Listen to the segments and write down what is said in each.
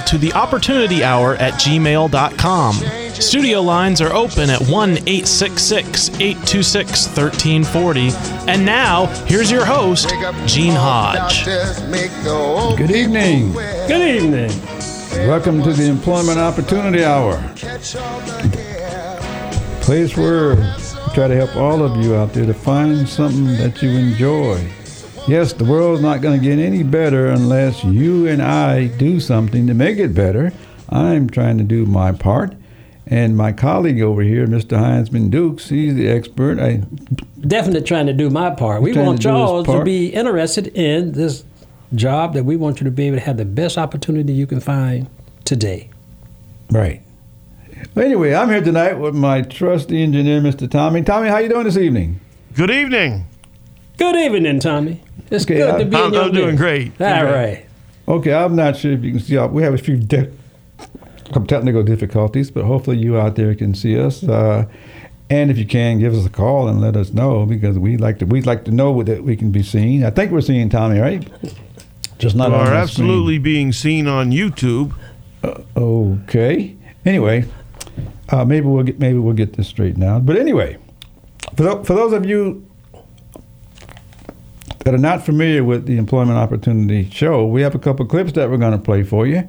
to the opportunity hour at gmail.com. Studio lines are open at 1 866 826 1340. And now, here's your host, Gene Hodge. Good evening. Good evening. Welcome to the Employment Opportunity Hour. Place where we try to help all of you out there to find something that you enjoy. Yes, the world's not going to get any better unless you and I do something to make it better. I'm trying to do my part. And my colleague over here, Mr. Heinzman Dukes, he's the expert. I Definitely trying to do my part. We want to do his y'all to part. be interested in this job that we want you to be able to have the best opportunity you can find today. right. Well, anyway, I'm here tonight with my trusty engineer, Mr. Tommy. Tommy, how you doing this evening? Good evening. Good evening, Tommy. It's Okay, good I- to be I'm- in your I'm doing midst. great. All Doing right. Okay, I'm not sure if you can see. uh, We have a few de- technical difficulties, but hopefully you out there can see us. Uh, and if you can, give us a call and let us know because we like to we like to know that we can be seen. I think we're seeing Tommy, right? Just not You on are the absolutely being seen on YouTube. screen. Okay. Anyway, uh, maybe we'll get maybe we'll get this straightened out. But anyway, for tho- for those of you that are not familiar with the Employment Opportunity Show, we have a couple clips that we're going to play for you.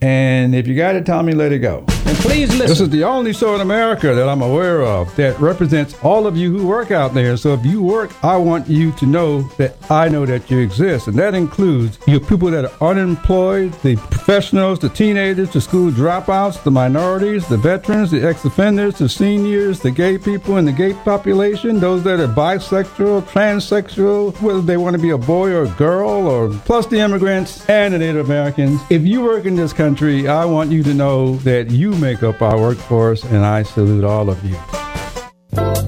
And if you got it, Tommy, let it go. And please listen. This is the only show in America that I'm aware of that represents all of you who work out there. So if you work, I want you to know that I know that you exist. And that includes you people that are unemployed, the professionals, the teenagers, the school dropouts, the minorities, the veterans, the ex offenders, the seniors, the gay people in the gay population, those that are bisexual, transsexual, whether they want to be a boy or a girl, or plus the immigrants and the Native Americans. If you work in this country, I want you to know that you make up our workforce, and I salute all of you.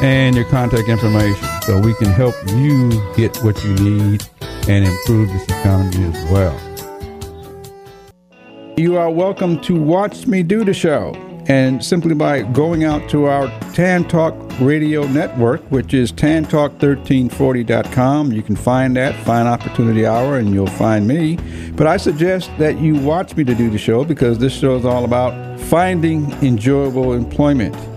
and your contact information so we can help you get what you need and improve this economy as well. You are welcome to watch me do the show. And simply by going out to our Tan Talk radio network, which is tantalk1340.com, you can find that, find Opportunity Hour, and you'll find me. But I suggest that you watch me to do the show because this show is all about finding enjoyable employment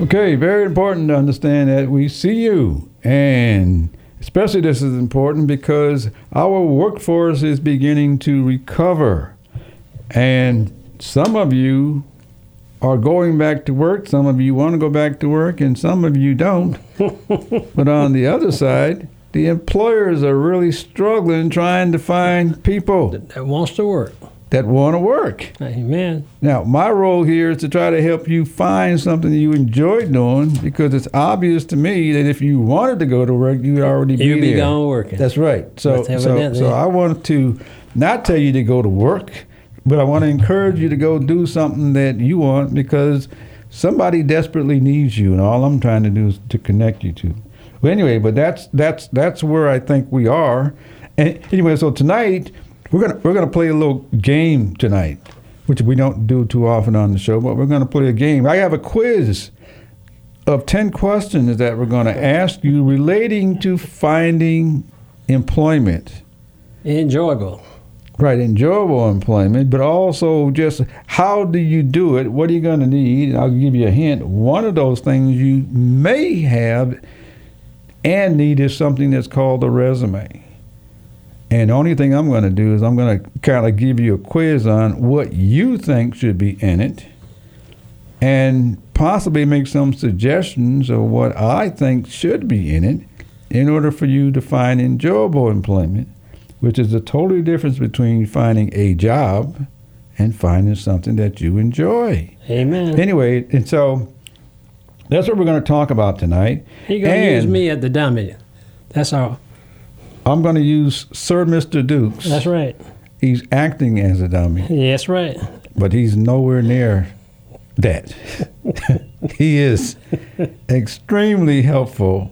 Okay, very important to understand that we see you. And especially this is important because our workforce is beginning to recover. And some of you are going back to work, some of you want to go back to work, and some of you don't. but on the other side, the employers are really struggling trying to find people That wants to work. That want to work. Amen. Now, my role here is to try to help you find something you enjoy doing because it's obvious to me that if you wanted to go to work, you'd already be You'd be there. gone working. That's right. So, That's so, so I want to not tell you to go to work, but I want to encourage you to go do something that you want because somebody desperately needs you, and all I'm trying to do is to connect you to. But anyway, but that's that's that's where I think we are. And anyway, so tonight we're gonna we're gonna play a little game tonight, which we don't do too often on the show, but we're gonna play a game. I have a quiz of 10 questions that we're going to ask you relating to finding employment. Enjoyable. Right, enjoyable employment, but also just how do you do it? What are you going to need? I'll give you a hint. One of those things you may have and need is something that's called a resume. And the only thing I'm going to do is I'm going to kind of give you a quiz on what you think should be in it and possibly make some suggestions of what I think should be in it in order for you to find enjoyable employment, which is a totally difference between finding a job and finding something that you enjoy. Amen. Anyway, and so that's what we're going to talk about tonight. You're going to use me at the dummy. That's all. I'm going to use Sir Mr. Dukes. That's right. He's acting as a dummy, That's right. but he's nowhere near that. he is extremely helpful,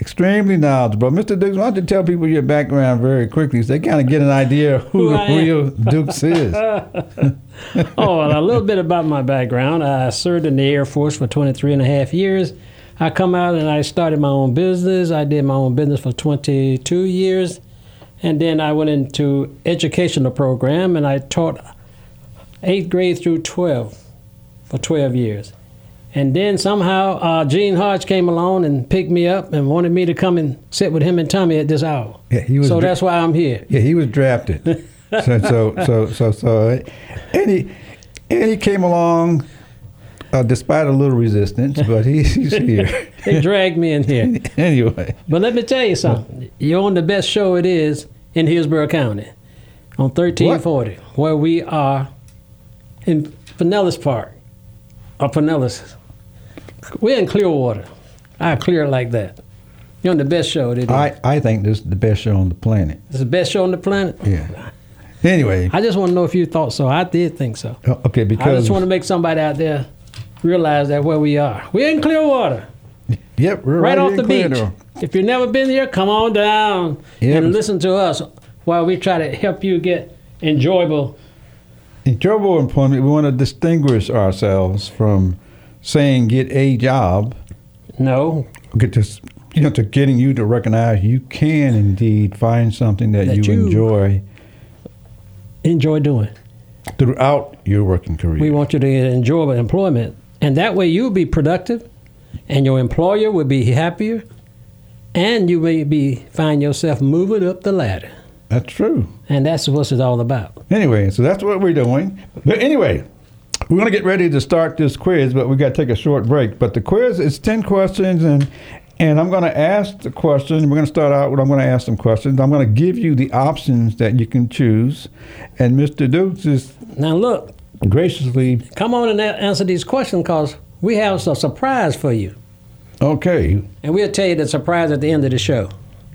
extremely knowledgeable. Mr. Dukes, why don't you tell people your background very quickly so they kind of get an idea of who, Who am. real Dukes is? oh, well, a little bit about my background. I served in the Air Force for 23 and a half years. I come out and I started my own business. I did my own business for 22 years. And then I went into educational program and I taught eighth grade through 12 for 12 years. And then somehow uh, Gene Hodge came along and picked me up and wanted me to come and sit with him and Tommy at this hour. Yeah, he was so dra- that's why I'm here. Yeah, he was drafted. so, so, so, so, so, and he, and he came along uh, despite a little resistance, but he, he's here. They dragged me in here. anyway, But let me tell you something. You're on the best show it is in Hillsborough County on 1340, where we are in Pinellas Park, or Pinellas. We're in Clearwater. I clear it like that. You're on the best show it is. I, I think this is the best show on the planet. It's the best show on the planet. Yeah. Anyway, I just want to know if you thought so. I did think so. uh, okay, I just want to make somebody out there realize that where we are. We're in Clearwater. yep, we're right, right, off the in beach. If you've never been here, come on down Yeah, and listen to us while we try to help you get enjoyable. Enjoyable employment. We want to distinguish ourselves from saying get a job, No, get to you know to getting you to recognize you can indeed find something that, That you, you- enjoy enjoy doing. throughout your working career. We want you to get enjoyable employment, and that way you'll be productive. and your employer will be happier, and you may be find yourself moving up the ladder. That's true. And that's what it's all about. Anyway, so that's what we're doing. But anyway, we're going to get ready to start this quiz, but we got to take a short break. But the quiz is 10 questions, and and I'm going to ask the question. We're going to start out with I'm going to ask some questions. I'm going to give you the options that you can choose. And Mr. Dukes is Now look, graciously, come on and answer these questions because we have a surprise for you. okay. And we'll tell you the surprise at the end of the show.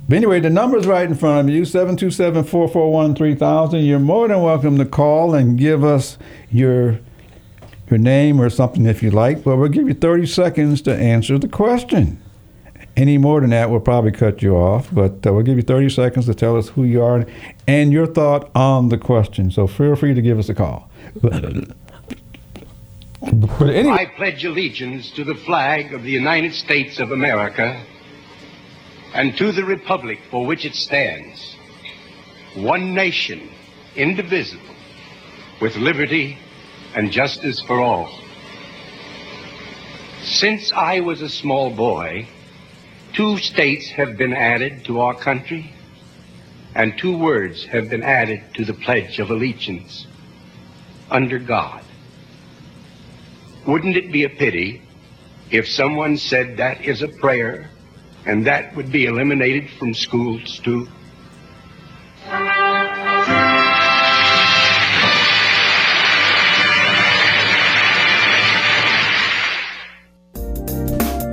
But anyway, the number's right in front of you 727 441 3000. You're more than welcome to call and give us your your name or something if you like, but we'll give you 30 seconds to answer the question. Any more than that, we'll probably cut you off, but uh, we'll give you 30 seconds to tell us who you are and your thought on the question. So feel free to give us a call. But, anyway, I pledge allegiance to the flag of the United States of America and to the republic for which it stands, one nation, indivisible, with liberty and justice for all. Since I was a small boy, two states have been added to our country, and two words have been added to the Pledge of Allegiance under God. Wouldn't it be a pity if someone said that is a prayer and that would be eliminated from schools too?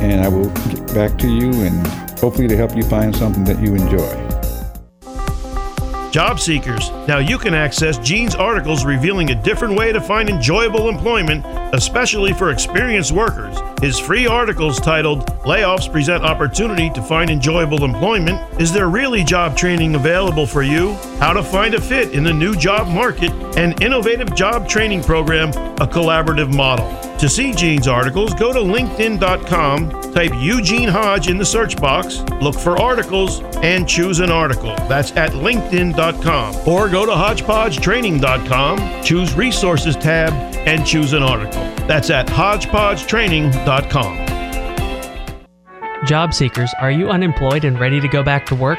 and I will get back to you and hopefully to help you find something that you enjoy. Job seekers, now you can access Gene's articles revealing a different way to find enjoyable employment, especially for experienced workers. His free articles titled Layoffs Present Opportunity to Find Enjoyable Employment Is There Really Job Training Available for You? How to Find a Fit in the New Job Market, and Innovative Job Training Program, a collaborative model. To see Gene's articles, go to LinkedIn.com, type Eugene Hodge in the search box, look for articles, and choose an article. That's at LinkedIn.com. Or go to HodgepodgeTraining.com, choose Resources tab, and choose an article. That's at HodgepodgeTraining.com. Job seekers, are you unemployed and ready to go back to work?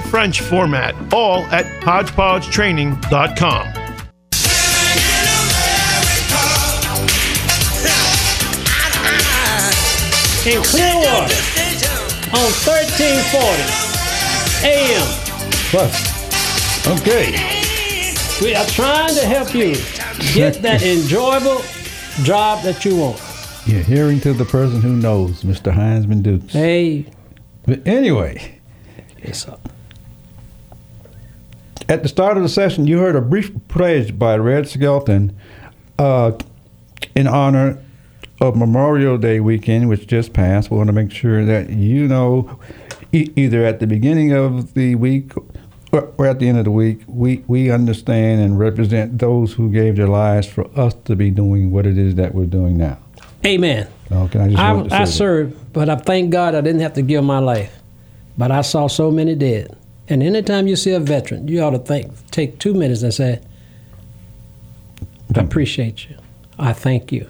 French format, all at HodgepodgeTraining.com. In Clearwater on 1340 AM. Plus, okay. We are trying to help you get that enjoyable job that you want. You're hearing to the person who knows, Mr. Heinzman Dukes. Hey, But anyway, it's up. At the start of the session, you heard a brief pledge by Red Skelton uh, in honor of Memorial Day weekend, which just passed. We want to make sure that you know, e- either at the beginning of the week or at the end of the week, we, we understand and represent those who gave their lives for us to be doing what it is that we're doing now. Amen. Okay, I just I, I that. served, but I thank God I didn't have to give my life but I saw so many dead. And anytime you see a veteran, you ought to think, take two minutes and say, I appreciate you. I thank you.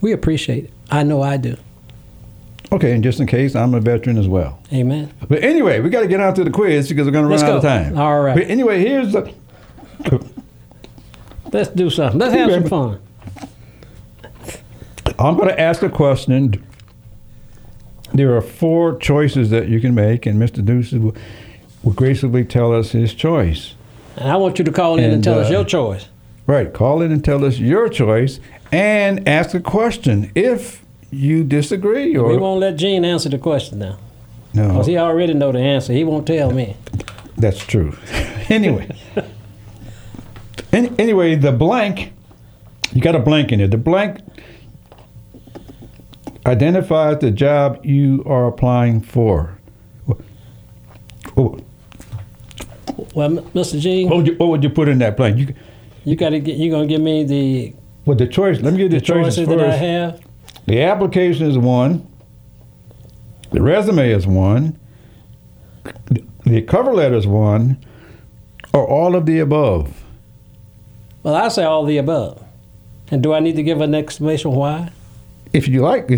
We appreciate it. I know I do. Okay, and just in case, I'm a veteran as well. Amen. But anyway, we got to get on to the quiz because we're going to run Let's out of time. All right. But anyway, here's the. Let's do something. Let's have some fun. I'm going to ask a question. There are four choices that you can make, and Mr. Dukes will, graciously tell us his choice. And I want you to call in and, And, tell us uh, your choice. Right. Call in and tell us your choice and ask a question if you disagree or We won't let Gene answer the question now. no. Because he already know the answer. He won't tell me. That's true. anyway. Any, anyway, the blank, you got a blank in it. The blank identifies the job you are applying for. What, Well, Mr. Gene, what, would, you, what would you put in that blank? You, you got to get. You gonna give me the, well, the choice. Let me give you the, the choices choices that I first. have. The application is one. The resume is one. The cover letter is one. Or all of the above. Well, I say all the above. And do I need to give an explanation why? If you like,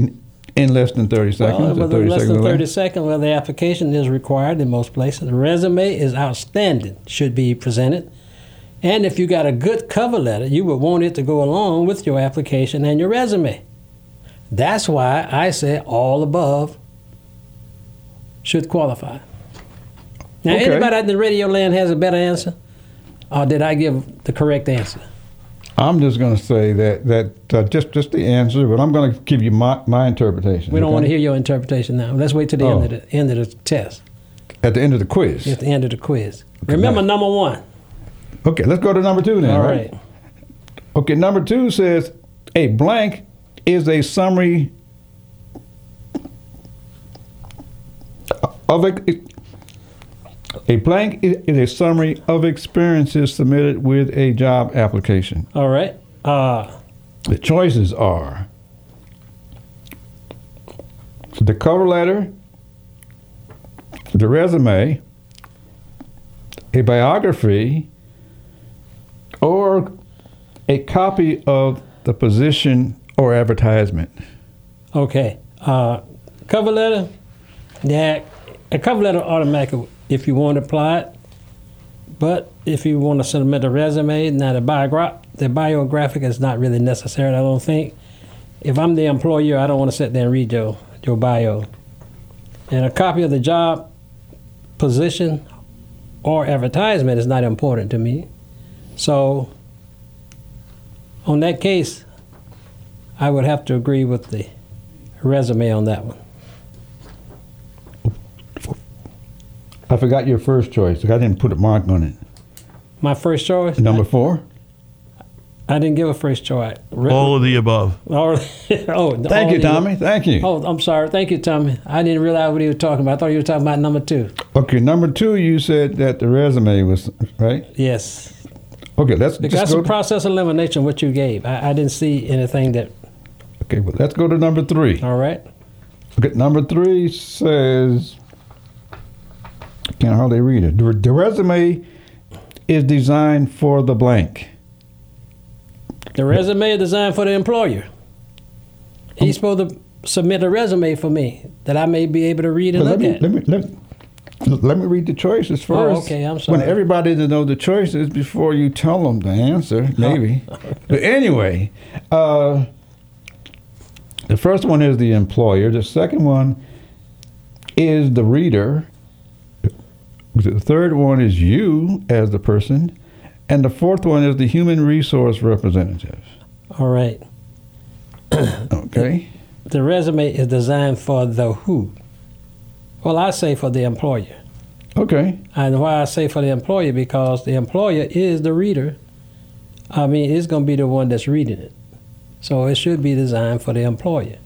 in less than 30 seconds. Well, 30 less seconds than 30 seconds, well, the application is required in most places. The resume is outstanding, should be presented. And if you got a good cover letter, you would want it to go along with your application and your resume. That's why I say all above should qualify. Now, Okay. anybody in the radio land has a better answer? Or did I give the correct answer? I'm just going to say that that uh, just just the answer, but I'm going to give you my, my interpretation. We don't okay? want to hear your interpretation now. Let's wait till the Oh. end, of the, end of the test, At the end of the quiz. at the end of the quiz. Remember number one. Okay, let's go to number two then. All right? right. Okay, number two says a blank is a summary of a, a blank is a summary of experiences submitted with a job application. All right. Uh, The choices are the cover letter, the resume, a biography, or a copy of the position or advertisement. okay. Uh, cover letter. Yeah, a cover letter automatically if you want to apply it. But if you want to submit a resume, now the, biogra- the biographic is not really necessary, I don't think. If I'm the employer, I don't want to sit there and read your, your bio. And a copy of the job position or advertisement is not important to me. So, on that case, I would have to agree with the resume on that one. I forgot your first choice. I didn't put a mark on it. My first choice? Number four. I didn't give a first choice. Re- All of the above. All- oh, Thank all you, the- Tommy. Thank you. Oh, I'm sorry. Thank you, Tommy. I didn't realize what he was talking about. I thought you were talking about number two. Okay, number two, you said that the resume was right. Yes. Okay, let's Because that's just go. a process of elimination, what you gave. I, I didn't see anything that. okay, well, let's go to number three. All right. Okay, number three says, I can't hardly read it. The, the resume is designed for the blank. The resume is designed for the employer. He's supposed to submit a resume for me that I may be able to read and look let, me, at. let, me, let, me, let me read the choices first. Oh, okay, I'm Want sorry. everybody to know the choices before you tell them the answer, maybe. but anyway, uh, the first one is the employer. The second one is the reader. The third one is you as the person. And the fourth one is the human resource representative. All right. Okay? The resume is designed for the who. Well, I say for the employer. Okay. And why I say for the employer because the employer is the reader. I mean, it's going to be the one that's reading it. So it should be designed for the employer.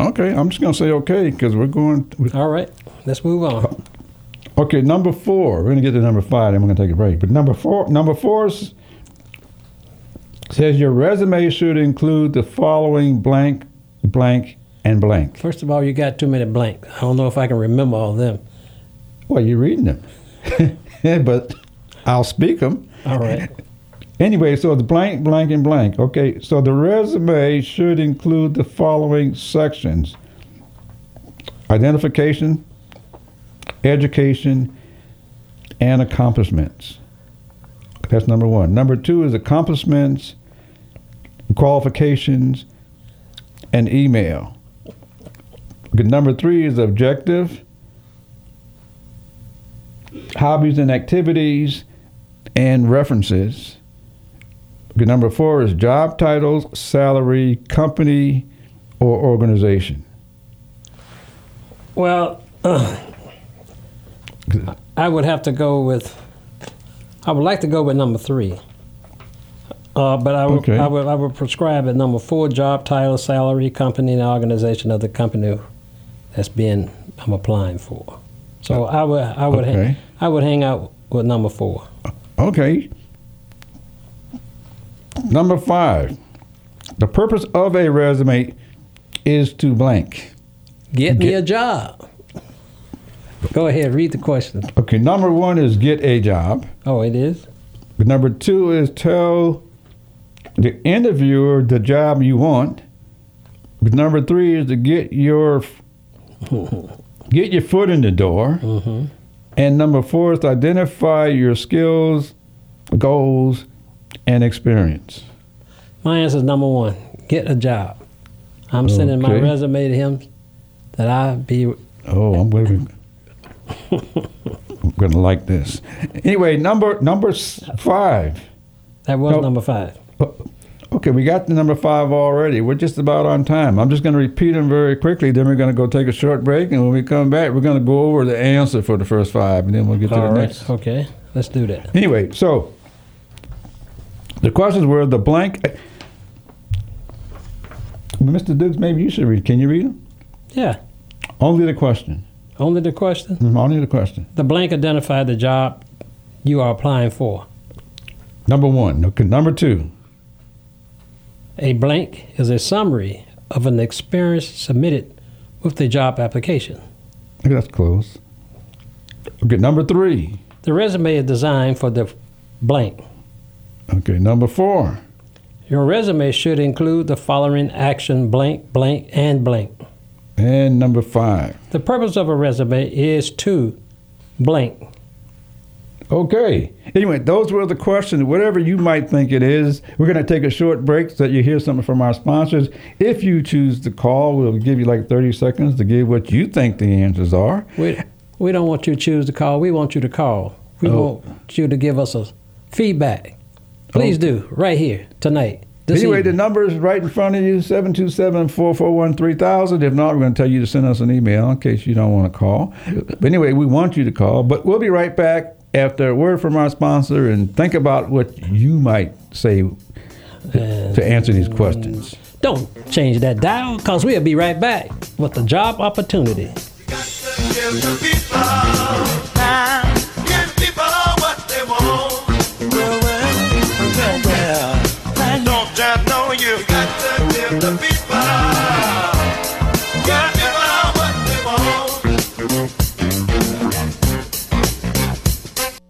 Okay. I'm just going to say okay because we're going. All right, let's move on. Okay, number four. We're going to get to number five, and we're going to take a break. But number four, number four says your resume should include the following blank, blank, and blank. First of all, you got too many blanks. I don't know if I can remember all of them. Well, you're reading them, but I'll speak them. All right. Anyway, so it's blank, blank, and blank. Okay, so the resume should include the following sections identification, education, and accomplishments. That's number one. Number two is accomplishments, qualifications, and email. Number three is objective, hobbies and activities, and references. Number four is job titles, salary, company, or organization. Well, uh, I would have to go with. I would like to go with number three. Uh, but I would, Okay. I would I would prescribe at number four job title, salary, company, and organization of the company that's being I'm applying for. So I would I would hang, Okay. I would hang out with number four. Okay. Number five. The purpose of a resume is to blank. Get me a job. Go ahead, read the question. Okay, number one is get a job. Oh, it is. Number two is tell the interviewer the job you want. Number three is to get your get your foot in the door. Mm-hmm. And number four is to identify your skills, goals, and experience. My answer is number one. Get a job. I'm sending my resume to him that I be Oh, I'm waiting. I'm gonna like this. Anyway, number number five. that was No. number five. Okay, we got the number five already. We're just about on time. I'm just going to repeat them very quickly. Then we're going to go take a short break, and when we come back, we're going to go over the answer for the first five, and then we'll get to the right. next. Okay. Let's do that. Anyway, so the questions were the blank. Eh, Mr. Dukes, maybe you should read. Can you read them? Yeah. Only the question. Only the question. Mhm, Only the question. The blank identify the job you are applying for. Number one. Okay, number two. A blank is a summary of an experience submitted with the job application. Okay, That's close. Okay, number three. The resume is designed for the blank. Okay, number four. Your resume should include the following action blank, blank, and blank. And number five. The purpose of a resume is to blank. Okay. Anyway, those were the questions. Whatever you might think it is, we're going to take a short break so that you hear something from our sponsors. If you choose to call, we'll give you like 30 seconds to give what you think the answers are. We, we don't want you to choose to call. We want you to call. We Oh. want you to give us a feedback. Please do right here tonight. This anyway, the evening. number is right in front of you 727 441 3000. If not, we're going to tell you to send us an email in case you don't want to call. But anyway, we want you to call. But we'll be right back after a word from our sponsor and think about what you might say to, to answer these questions. Don't change that dial because we'll be right back with the job opportunity.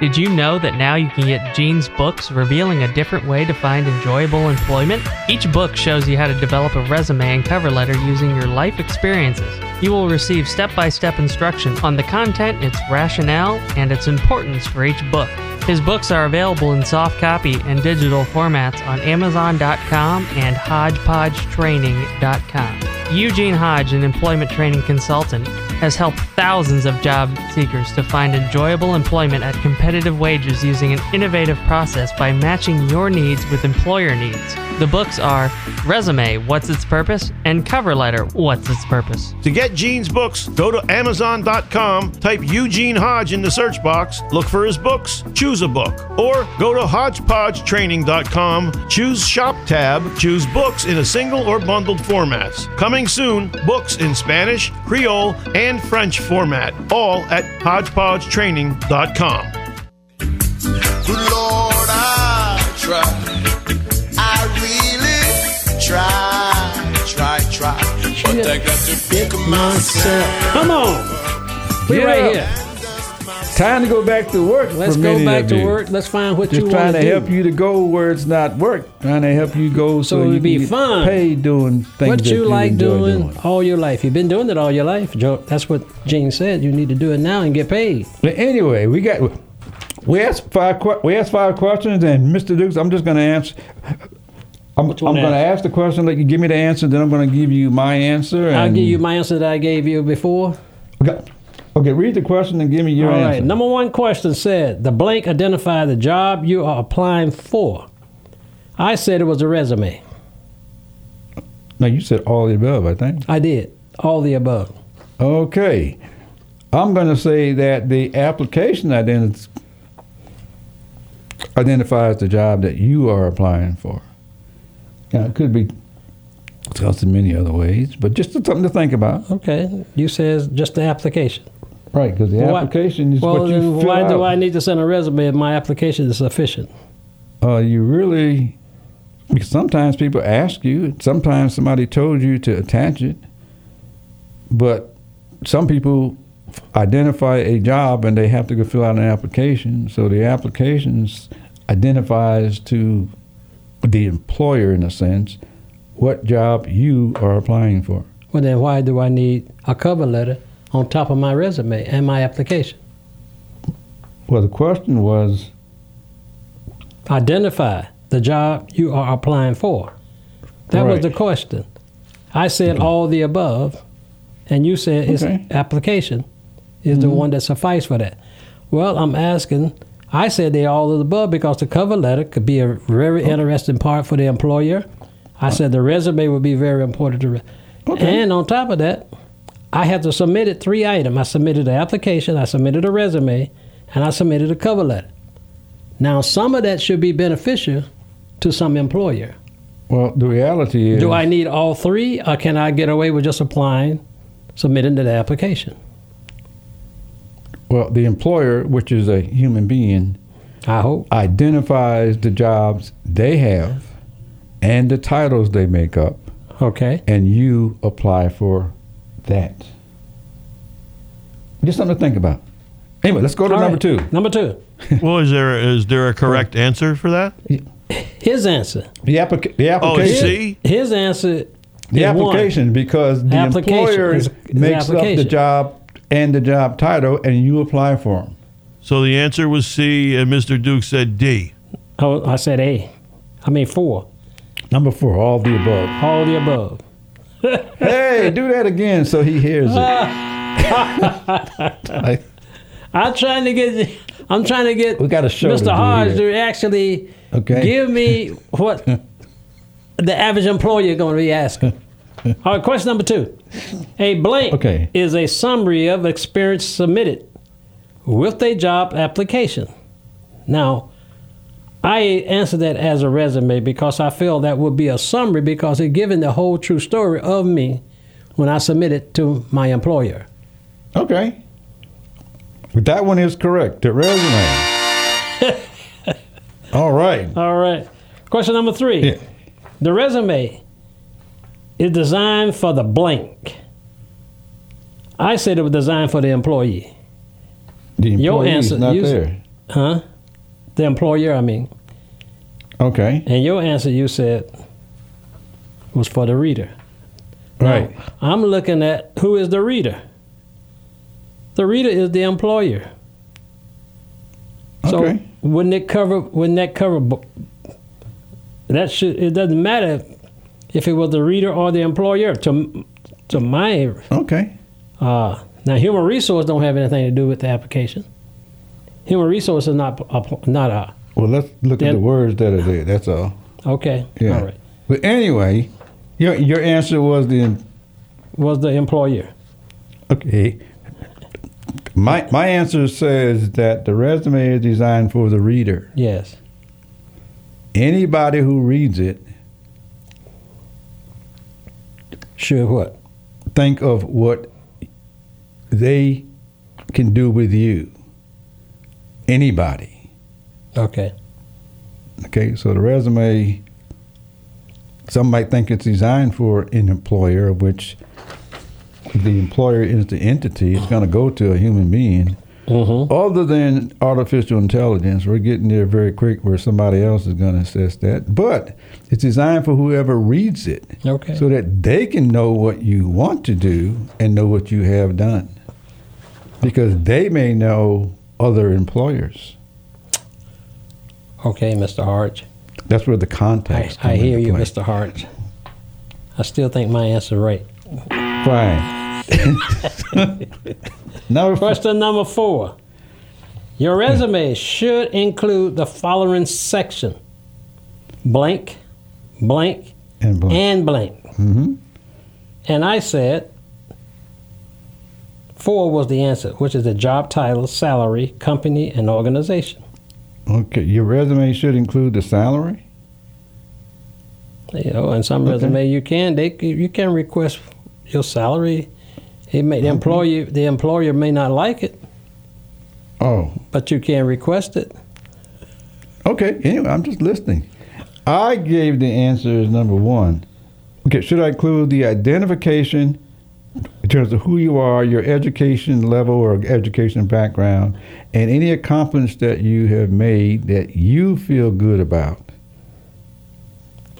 Did you know that now you can get Gene's books revealing a different way to find enjoyable employment? Each book shows you how to develop a resume and cover letter using your life experiences. You will receive step by step instruction on the content, its rationale, and its importance for each book. His books are available in soft copy and digital formats on Amazon.com and HodgepodgeTraining.com. Eugene Hodge, an employment training consultant, has helped thousands of job seekers to find enjoyable employment at competitive wages using an innovative process by matching your needs with employer needs. The books are Resume, What's Its Purpose? and Cover Letter, What's Its Purpose? To get Gene's books, go to Amazon.com, type Eugene Hodge in the search box, look for his books, choose a book. Or go to HodgepodgeTraining.com, choose Shop tab, choose books in a single or bundled formats. Coming soon, books in Spanish, Creole, and French format, all at HodgepodgeTraining.com. Good Lord, I try. I really try, try, try. But I got to pick myself. Come on. We Get right here. Time to go back to work. Let's for go back of to you. work. Let's find what Just you want to do. Trying to help you to go where it's not work. Trying to help you go so, So you it'd be can get fun. paid doing things What that you like enjoy doing, all your life. You've been doing it all your life, Joe. That's what Gene said. You need to do it now and get paid. But anyway, we got we asked five we asked five questions, and Mr. Dukes, I'm just going to answer. I'm, I'm going to ask the question, let you give me the answer, then I'm going to give you my answer. And I'll give you my answer that I gave you before. Okay, okay read the question and give me your All answer. All right. Number one question said the blank identify the job you are applying for. I said it was a resume. Now you said all the above, I think. I did all the above. Okay. I'm going to say that the application ident- identifies the job that you are applying for. Now, it could be discussed in many other ways, but just something to think about. Okay. You says just the application. Right, because the Why- application is well, what you fill why do. I need to send a resume if my application is sufficient? uh, you really, because sometimes people ask you, sometimes somebody told you to attach it, but some people identify a job and they have to go fill out an application. So the applications identifies to the employer, in a sense, what job you are applying for. Well, then why do I need a cover letter on top of my resume and my application? Well, the question was, Identify the job you are applying for. That was the question. I said all the above, and you said it's application is the mm-hmm. one that suffice for that. Well, I'm asking. I said they all of the above because the cover letter could be a very interesting part for the employer. I said the resume would be very important to. Re- Okay. And on top of that, I had to submit it three items. I submitted an application, I submitted a resume, and I submitted a cover letter. Now, some of that should be beneficial to some employer. well, the reality is, Do I need all three, or can I get away with just applying, submitting to the application? Well, the employer, which is a human being, I hope. identifies the jobs they have and the titles they make up, Okay. and you apply for that. Just something to think about. Anyway, let's go to All number right. two. Number two. Well, is there is there a correct answer for that? His answer. The, applica- the oh, application. Oh, application. see, His answer. the is one. application, because the Application employer is- is makes up the job and the job title, and you apply for them. so the answer was C, and Mr. Duke said D. Oh, I said A. I mean four. Number four, all the above. All the above. hey, do that again so he hears it. Like, I'm trying to get. I'm trying to get We got a show Mr. Hodge to actually Okay. give me what the average employer is going to be asking. All right, question number two. A blank Okay. is a summary of experience submitted with a job application. Now, I answer that as a resume because I feel that would be a summary because it's giving the whole true story of me when I submit it to my employer. Okay. That one is correct. The resume. All right. All right. Question number three. Yeah. The resume is designed for the blank. I said it was designed for the employee. The Your employee is answer- not you- there. Huh? The employer, I mean. Okay. And your answer you said was for the reader. Now, Right. I'm looking at who is the reader. The reader is the employer. So Okay. wouldn't it cover? Wouldn't that cover? That should. It doesn't matter if it was the reader or the employer. To to my Okay. uh, now, human resource don't have anything to do with the application. Human resource is not a, not a Well, let's look at the words that are there. That's all. okay. Yeah. All right. But anyway, your your answer was the Was the employer? okay. My my answer says that the resume is designed for the reader. Yes. Anybody who reads it Sure. What? think of what they can do with you. Anybody. Okay. Okay, so the resume, some might think it's designed for an employer, which the employer is the entity. It's going to go to a human being. Mm-hmm. Other than artificial intelligence, we're getting there very quick where somebody else is going to assess that. But it's designed for whoever reads it Okay. so that they can know what you want to do and know what you have done. Because they may know other employers. Okay, Mr. Hart. That's where the context I comes hear you, play. Mr. Hart. I still think my answer right. Fine. Number. Question number four. Your resume should include the following section: blank, blank, And blank. and blank. hmm And I said four was the answer, which is the job title, salary, company, and organization. Okay, your resume should include the salary. You know, and some Okay. resume you can they you can request your salary. It may the mm-hmm. employer the employer may not like it, Oh, but you can request it. okay. Anyway, I'm just listening. I gave the answer as number one. Okay, should I include the identification in terms of who you are, your education level or education background, and any accomplishments that you have made that you feel good about?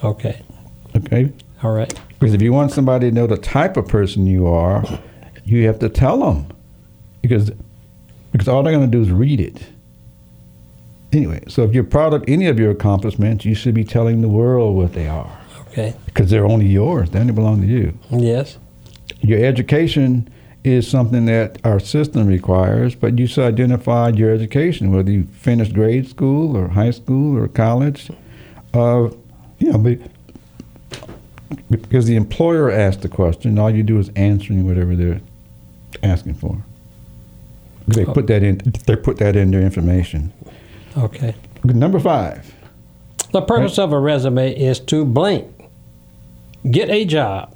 Okay, Okay, all right. Because if you want somebody to know the type of person you are, you have to tell them. Because because all they're going to do is read it. Anyway, so if you're proud of any of your accomplishments, you should be telling the world what they are. Okay. Because they're only yours, they only belong to you. Yes. Your education is something that our system requires, but you should identify your education, whether you finished grade school or high school or college. Uh, you know, be- because the employer asked the question, all you do is answering whatever they're asking for. They put that in. They put that in their information. Okay. Number five. The purpose of a resume is to blank. Get a job.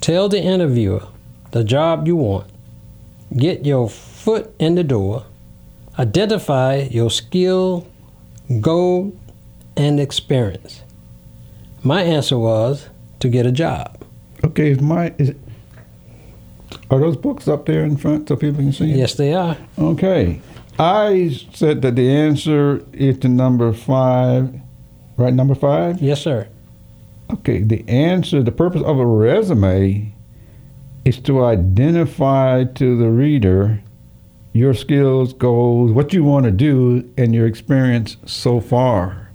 Tell the interviewer the job you want. Get your foot in the door. Identify your skill, goal, and experience. My answer was to get a job. Okay, is my is are those books up there in front so people can see? it? Yes, they are. Okay. I said that the answer is to number five. Right, number five? Yes, sir. Okay, the answer, the purpose of a resume is to identify to the reader your skills, goals, what you want to do, and your experience so far.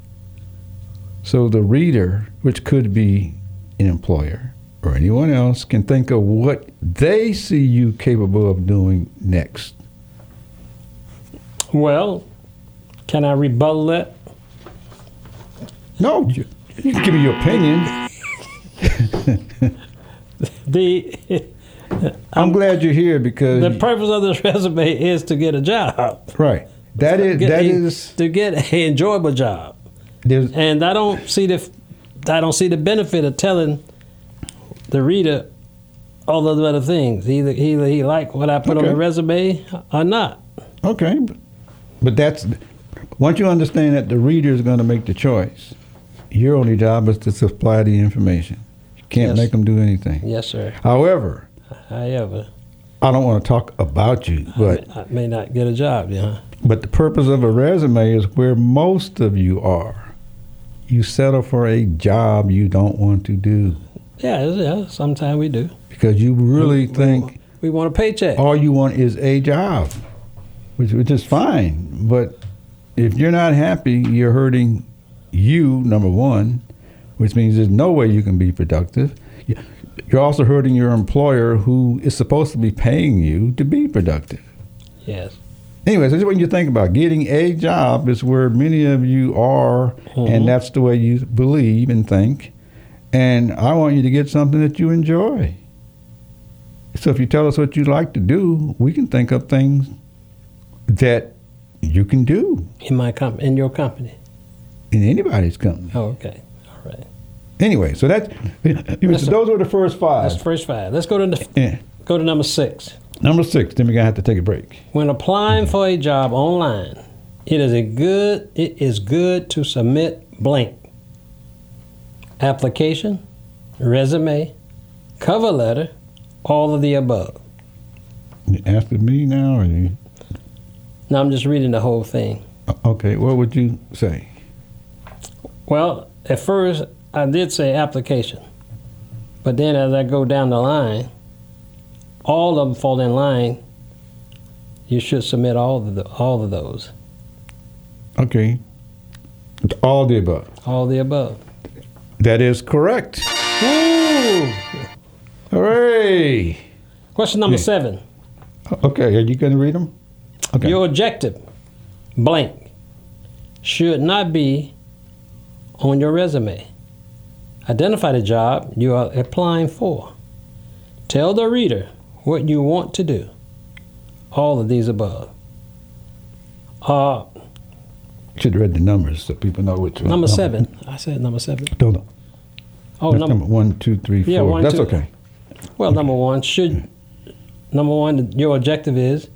So the reader, which could be an employer or anyone else, can think of what they see you capable of doing next. Well, can I rebuttal that? No, you, you can give me your opinion. the I'm glad you're here because the purpose of this resume is to get a job. right. That is that a- is to get an enjoyable job. And I don't see the I don't see the benefit of telling the reader all those other things. Either either he like what I put on the resume or not. okay, but- that's once you understand that the reader is going to make the choice. Your only job is to supply the information. You can't Yes. make them do anything. Yes, sir. However, However, I don't want to talk about you, but I may not get a job. Yeah. But the purpose of a resume is where most of you are. You settle for a job you don't want to do Yeah, yeah. Sometimes we do. because you really We- think We want a paycheck. all you want is a job, which, which is fine. But if you're not happy, you're hurting you, number one, which means there's no way you can be productive. You- You're also hurting your employer who is supposed to be paying you to be productive. Yes. Anyways, that's what you think about getting a job is where many of you are, Mhm. and that's the way you believe and think. And I want you to get something that you enjoy. So if you tell us what you like to do, we can think of things that you can do In my comp- in your company. in anybody's company. Oh, okay. All right. Anyway, so that those were the first five. That's the first five. Let's go to the, Yeah. go to number six. Number six. Then we're gonna have to take a break. When applying for a job online, it is a good it is good to submit blank application, resume, cover letter, all of the above. You asking me now, or you? Now I'm just reading the whole thing. Uh, okay. What would you say? Well, at first I did say application, but then as I go down the line, all of them fall in line. You should submit all of the all of those, Okay. All the above. all the above. That is correct. Woo! Hooray! Question number seven. Okay, are you going to read them? Okay. Your objective, blank, should not be on your resume. Identify the job you are applying for. Tell the reader what you want to do. All of these above. Uh, Should have read the numbers so people know which one. number seven. I said number seven. No, no. Oh, That's number, number one, two, three, four. Yeah, one, That's two. okay. well, number one should. Number one, your objective is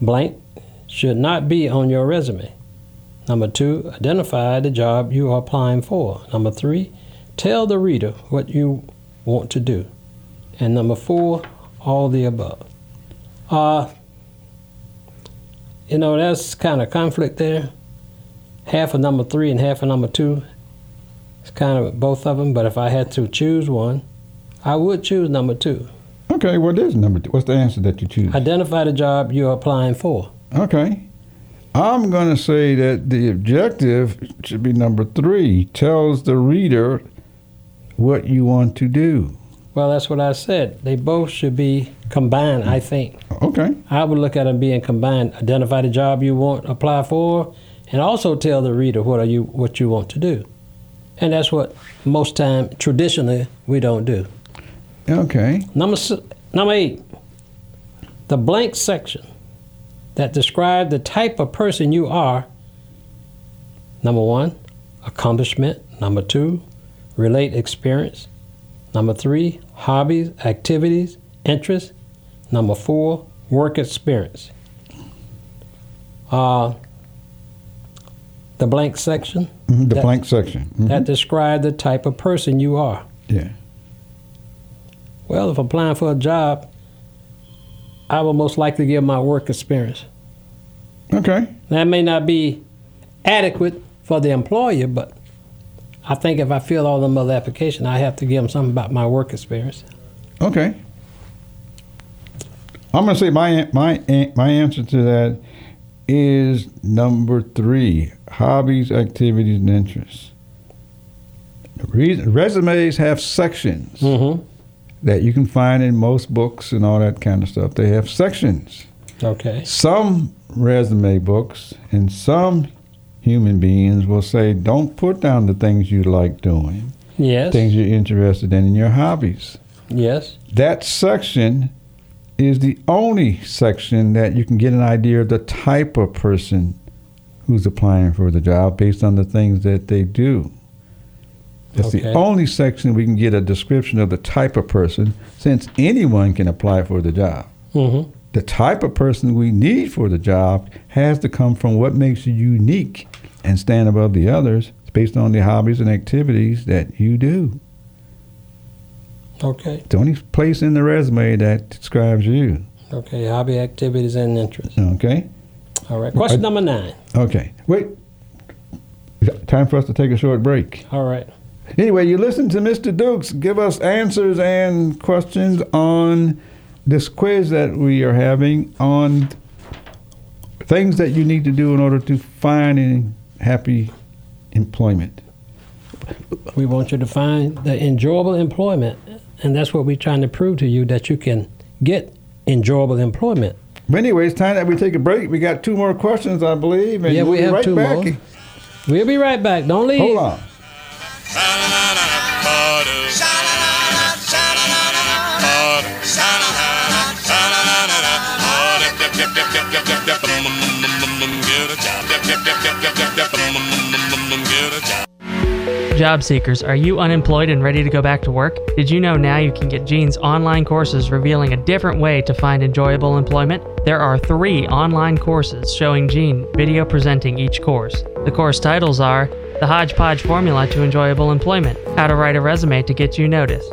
blank should not be on your resume. Number two, identify the job you are applying for. Number three, tell the reader what you want to do. And number four, all the above. Uh, you know, that's kind of conflict there. Half of number three and half of number two. It's kind of both of them, but if I had to choose one, I would choose number two. Okay, what is number two? What's the answer that you choose? Identify the job you're applying for. Okay. I'm going to say that the objective should be number three. Tells the reader what you want to do. Well, that's what I said. They both should be combined, I think. Okay. I would look at them being combined. Identify the job you want to apply for, and also tell the reader what are you what you want to do. And that's what most time traditionally we don't do. Okay. Number number eight, the blank section that describe the type of person you are. Number one, accomplishment. Number two, relate experience. Number three, hobbies, activities, interests. Number four, work experience. Uh, the blank section Mhm, The That- blank section. Mhm. that describe the type of person you are. yeah. Well, if I'm applying for a job, I will most likely give my work experience. Okay. That may not be adequate for the employer, but I think if I fill all them other application, I have to give them something about my work experience. Okay. I'm going to say my my my answer to that is number three: hobbies, activities, and interests. Re- resumes have sections Mm-hmm. that you can find in most books and all that kind of stuff. They have sections. Okay. Some resume books and some human beings will say, "Don't put down the things you like doing, Yes. things you're interested in, and your hobbies." Yes. That section is the only section that you can get an idea of the type of person who's applying for the job based on the things that they do. That's Okay. the only section we can get a description of the type of person since anyone can apply for the job. Mm-hmm. The type of person we need for the job has to come from what makes you unique and stand above the others based on the hobbies and activities that you do. Okay. It's the only place in the resume that describes you. Okay. Hobby activities and interests. Okay? All right. Question number nine. Okay. Wait. Time for us to take a short break. All right. Anyway, you listen to Mr. Dukes give us answers and questions on this quiz that we are having on things that you need to do in order to find and happy employment. We want you to find the enjoyable employment, and that's what we're trying to prove to you that you can get enjoyable employment. But anyway, it's time that we take a break. We got two more questions, I believe, and Yeah, we we'll be have right two back. more. We'll be right back. Don't leave. Hold on. Job seekers, are you unemployed and ready to go back to work? Did you know now you can get Gene's online courses revealing a different way to find enjoyable employment? There are three online courses showing Gene video presenting each course. The course titles are The Hodgepodge Formula to Enjoyable Employment, How to Write a Resume to Get You Noticed,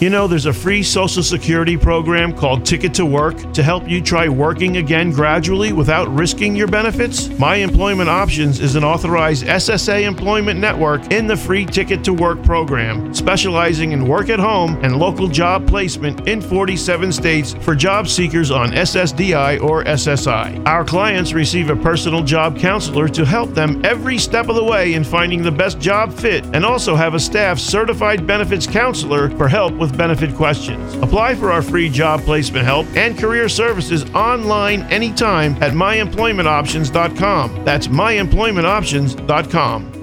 You know, there's a free Social Security program called Ticket to Work to help you try working again gradually without risking your benefits. My Employment Options is an authorized SSA employment network in the free Ticket to Work program, specializing in work at home and local job placement in 47 states for job seekers on SSDI or SSI. Our clients receive a personal job counselor to help them every step of the way in finding the best job fit and also have a staff certified benefits counselor for help with benefit questions. Apply for our free job placement help and career services online anytime at myemploymentoptions.com. That's myemploymentoptions.com.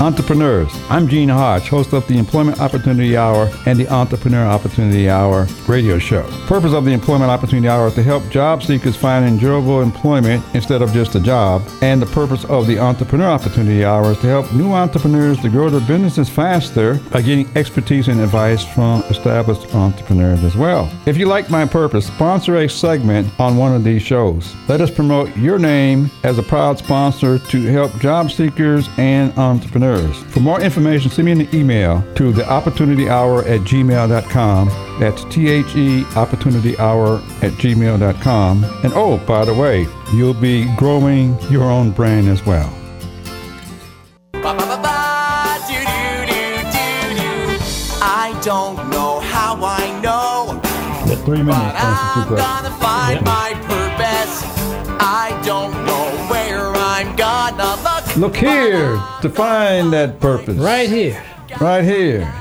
Entrepreneurs. I'm Gene Hodge, host of the Employment Opportunity Hour and the Entrepreneur Opportunity Hour radio show. Purpose of the Employment Opportunity Hour is to help job seekers find enjoyable employment instead of just a job. And the purpose of the Entrepreneur Opportunity Hour is to help new entrepreneurs to grow their businesses faster by getting expertise and advice from established entrepreneurs as well. If you like my purpose, sponsor a segment on one of these shows. Let us promote your name as a proud sponsor to help job seekers and entrepreneurs. For more information, send me an email to the opportunity hour at gmail.com. That's T H E opportunity hour at gmail.com. And oh, by the way, you'll be growing your own brand as well. I don't know how I know, Three but minutes. I'm gonna find my look. Here to find that purpose. Right here. Right here.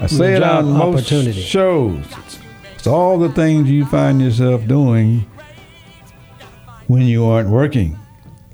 I say it on most opportunity. shows. It's, it's all the things you find yourself doing when you aren't working,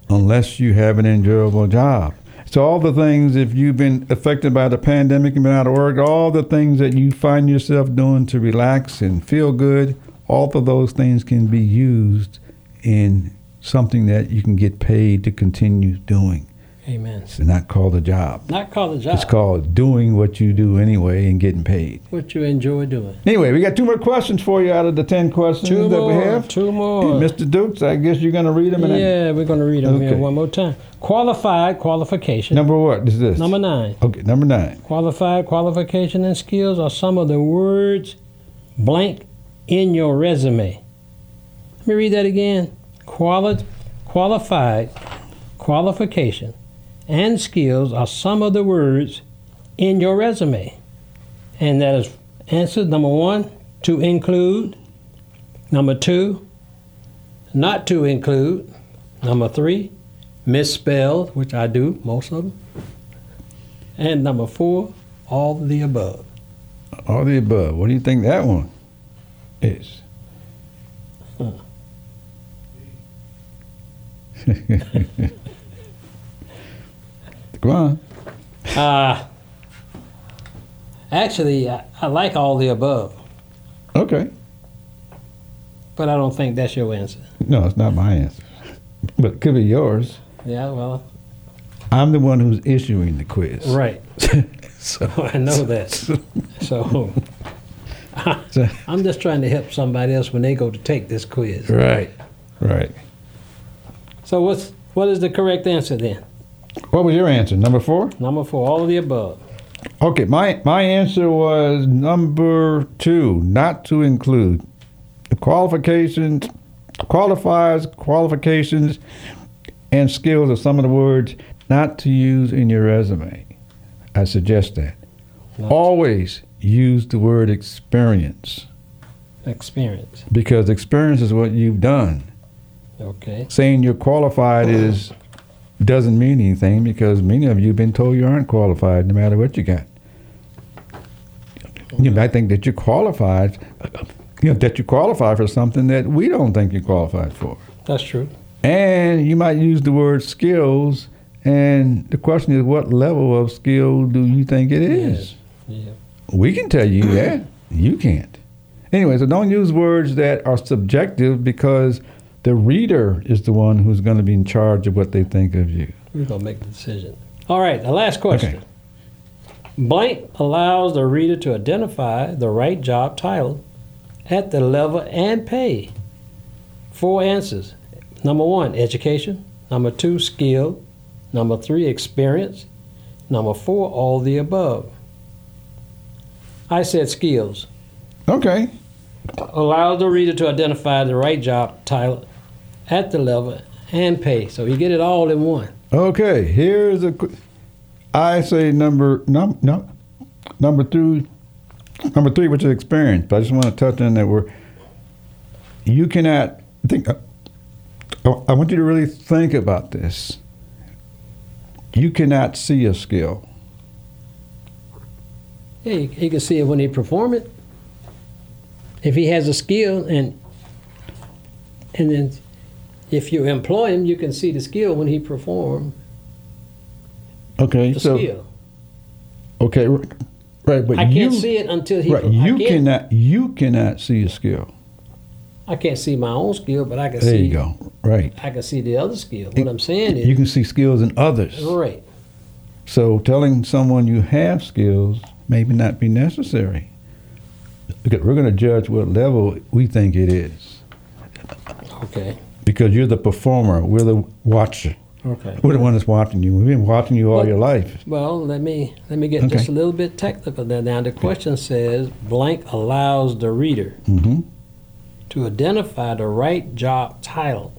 unless you have an enjoyable job. So all the things, if you've been affected by the pandemic and been out of work, all the things that you find yourself doing to relax and feel good, all of those things can be used in something that you can get paid to continue doing. Amen. It's not called a job. Not called a job. It's called doing what you do anyway and getting paid. what you enjoy doing. Anyway, we got two more questions for you out of the ten questions Two that more. we have. Two more. Mr. Dukes, I guess you're going to read them. And Yeah, we're going to read them here one more time. Qualified qualification. number what is this? Number nine. Okay, number nine. Qualified qualification and skills are some of the words blank in your resume. Let me read that again. Quali- qualified, qualification, and skills are some of the words in your resume. And that is answer number one, to include. Number two, not to include. Number three, misspelled, which I do, most of them. And number four, all the above. All the above. What do you think that one is? Come on. Uh, actually, I, I like all the above, Okay. but I don't think that's your answer. No, it's not my answer, but it could be yours. Yeah, well, I'm the one who's issuing the quiz. right. So, I know that. So so- I'm just trying to help somebody else when they go to take this quiz. right, right. So what's what is the correct answer then? What was your answer? Number four. Number four, all of the above. Okay, my my answer was number two, not to include the qualifications, qualifiers, qualifications, and skills are some of the words not to use in your resume. I suggest that. Not- Always use the word experience Experience. because experience is what you've done. Okay. Saying you're qualified is doesn't mean anything because many of you have been told you aren't qualified no matter what you got. You might think that you're qualified, you know, that you qualify for something that we don't think you're qualified for. That's true. And you might use the word skills, and the question is, what level of skill do you think it is? Yeah. We can tell you that. You can't. Anyway, so don't use words that are subjective because the reader is the one who's going to be in charge of what they think of you. We're gonna make the decision. All right, the last question. Okay. Blank allows the reader to identify the right job title at the level and pay. Four answers. Number one, education. Number two, skill. Number three, experience. Number four, all the above. I said skills. Okay. Allows the reader to identify the right job title at the level and pay. So you get it all in one. Okay. Here's a. I say number num, num, number two, number three, which is experience. But I just want to touch on that where you cannot think. uh, I want you to really think about this. You cannot see a skill. Yeah, you, you can see it when he perform it. If he has a skill, and and then if you employ him, you can see the skill when he perform Okay. the so skill. okay, right, but I you can't see it until he. right, you cannot you cannot see a skill. I can't see my own skill, but I can There see. you go. Right. I can see the other skill. What I'm saying is, You can see skills in others. right. So telling someone you have skills maybe not be necessary. Because we're going to judge what level we think it is. Okay. Because you're the performer, we're the watcher. Okay. We're the one that's watching you. We've been watching you all Well- your life. Well, let me let me get Okay. just a little bit technical there. Now the question says blank allows the reader hmm to identify the right job title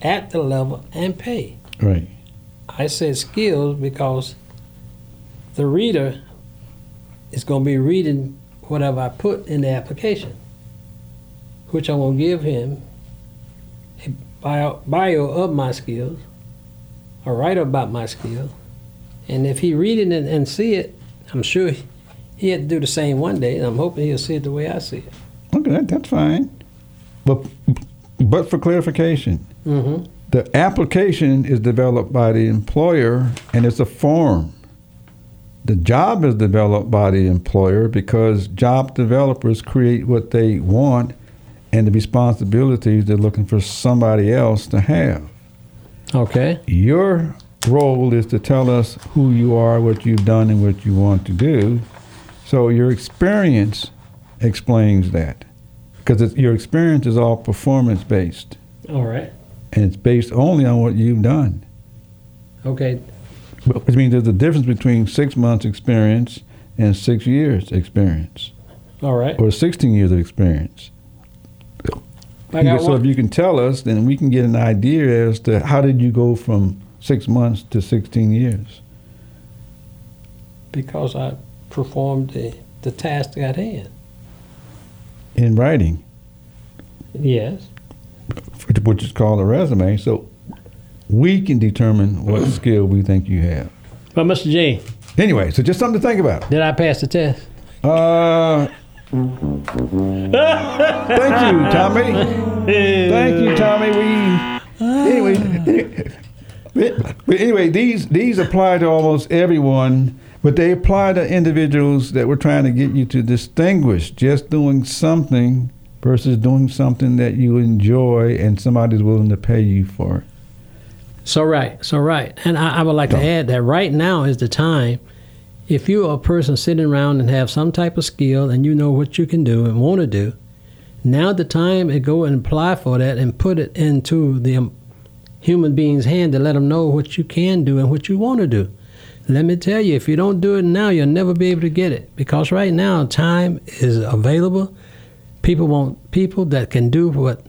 at the level and pay. Right. I said skills because the reader is going to be reading whatever I put in the application, which I'm going to give him bio, bio of my skills, a write about my skills, and if he read it and, and see it, I'm sure he, he had to do the same one day, and I'm hoping he'll see it the way I see it. Okay, that, that's fine. But, but for clarification, Mm-hmm. the application is developed by the employer and it's a form. The job is developed by the employer because job developers create what they want and the responsibilities they're looking for somebody else to have. Okay. Your role is to tell us who you are, what you've done, and what you want to do. So your experience explains that because your experience is all performance based All right. and it's based only on what you've done. Okay. Which means there's a difference between six months experience and six years experience, All right. or 16 years of experience. So if you can tell us, then we can get an idea as to how did you go from six months to 16 years? because I performed the, the task at hand. in writing, Yes. which is called a resume. So we can determine what skill we think you have. Well, Mr. G, Anyway, so just something to think about. did I pass the test? Uh, thank you, Tommy. Thank you, Tommy. We anyway. But anyway, these these apply to almost everyone, but they apply to individuals that we're trying to get you to distinguish just doing something versus doing something that you enjoy and somebody's willing to pay you for it. So right, so right. And I, I would like to add that right now is the time. If you're a person sitting around and have some type of skill and you know what you can do and want to do, now the time to go and apply for that and put it into the um, human being's hand to let them know what you can do and what you want to do. Let me tell you, if you don't do it now, you'll never be able to get it because right now time is available. People want people that can do what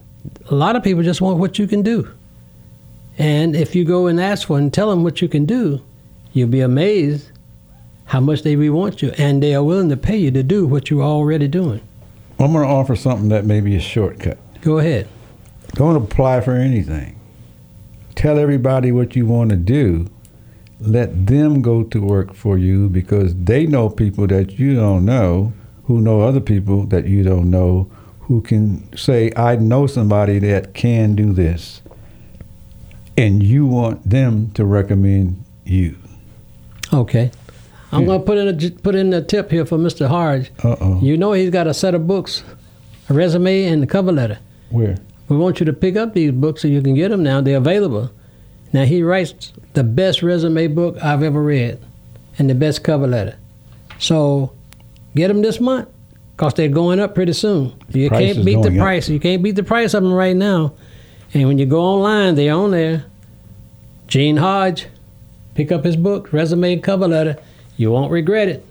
a lot of people just want what you can do. And if you go and ask for and tell them what you can do, you'll be amazed how much they want you, and they are willing to pay you to do what you're already doing. I'm going to offer something that may be a shortcut. Go ahead. Don't apply for anything. Tell everybody what you want to do. Let them go to work for you because they know people that you don't know, who know other people that you don't know, who can say, I know somebody that can do this. And you want them to recommend you. Okay. I'm going to put in a put in a tip here for Mr. Hodge. Uh oh. You know he's got a set of books, a resume, and a cover letter. Where? We want you to pick up these books so you can get them now. They're available. Now he writes the best resume book I've ever read, and the best cover letter. So get them this month, cause they're going up pretty soon. You price can't beat the going up. price. You can't beat the price of them right now. And when you go online, they're on there. Gene Hodge, pick up his book, resume, and cover letter. You won't regret it.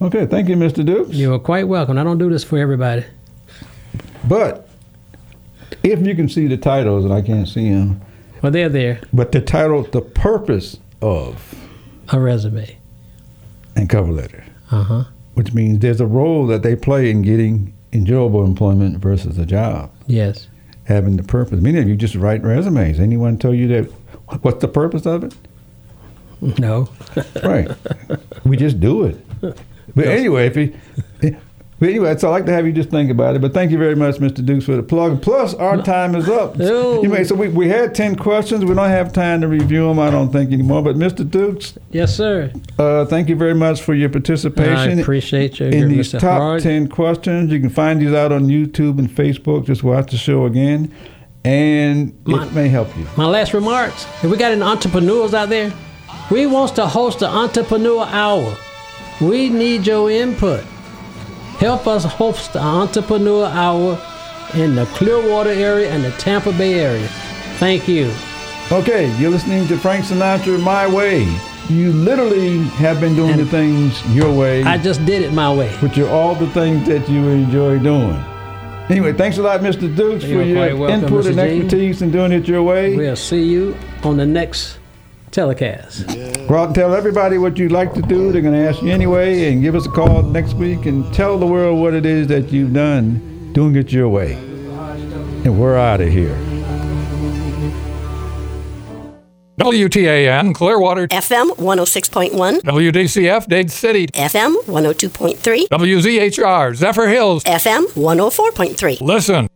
Okay, thank you, Mr. Dukes. You are quite welcome. I don't do this for everybody. But if you can see the titles, and I can't see them, Well, they're there. but the title, The Purpose of, A resume. and cover letter. Uh huh. which means there's a role that they play in getting enjoyable employment versus a job, Yes. having the purpose. Many of you just write resumes. Anyone tell you that? What's the purpose of it? No. Right. we just do it. But anyway, if you. But anyway, so I'd like to have you just think about it. But thank you very much, Mr. Dukes, for the plug. Plus, our time is up. You may, so we, we had 10 questions. We don't have time to review them, I don't think, anymore. But Mr. Dukes, Yes, sir. uh, thank you very much for your participation. I appreciate you, in these Mr. top Hard. 10 questions. You can find these out on YouTube and Facebook. Just watch the show again, and My- it may help you. My last remarks. If we got any entrepreneurs out there, we wants to host the Entrepreneur Hour. We need your input. Help us host the Entrepreneur Hour in the Clearwater area and the Tampa Bay area. Thank you. Okay, you're listening to Frank Sinatra My Way. You literally have been doing the things your way, I just did it my way. which are all the things that you enjoy doing. Anyway, thanks a lot, Mr. Dukes, You're for your welcome, input Mr. and expertise in doing it your way. We'll see you on the next telecast. Go out and tell everybody what you'd like to do. They're going to ask you anyway, and give us a call next week and tell the world what it is that you've done doing it your way. And we're out of here. WTAN Clearwater, FM 106.1, WDCF Dade City, FM 102.3, WZHR Zephyrhills. FM 104.3. Listen.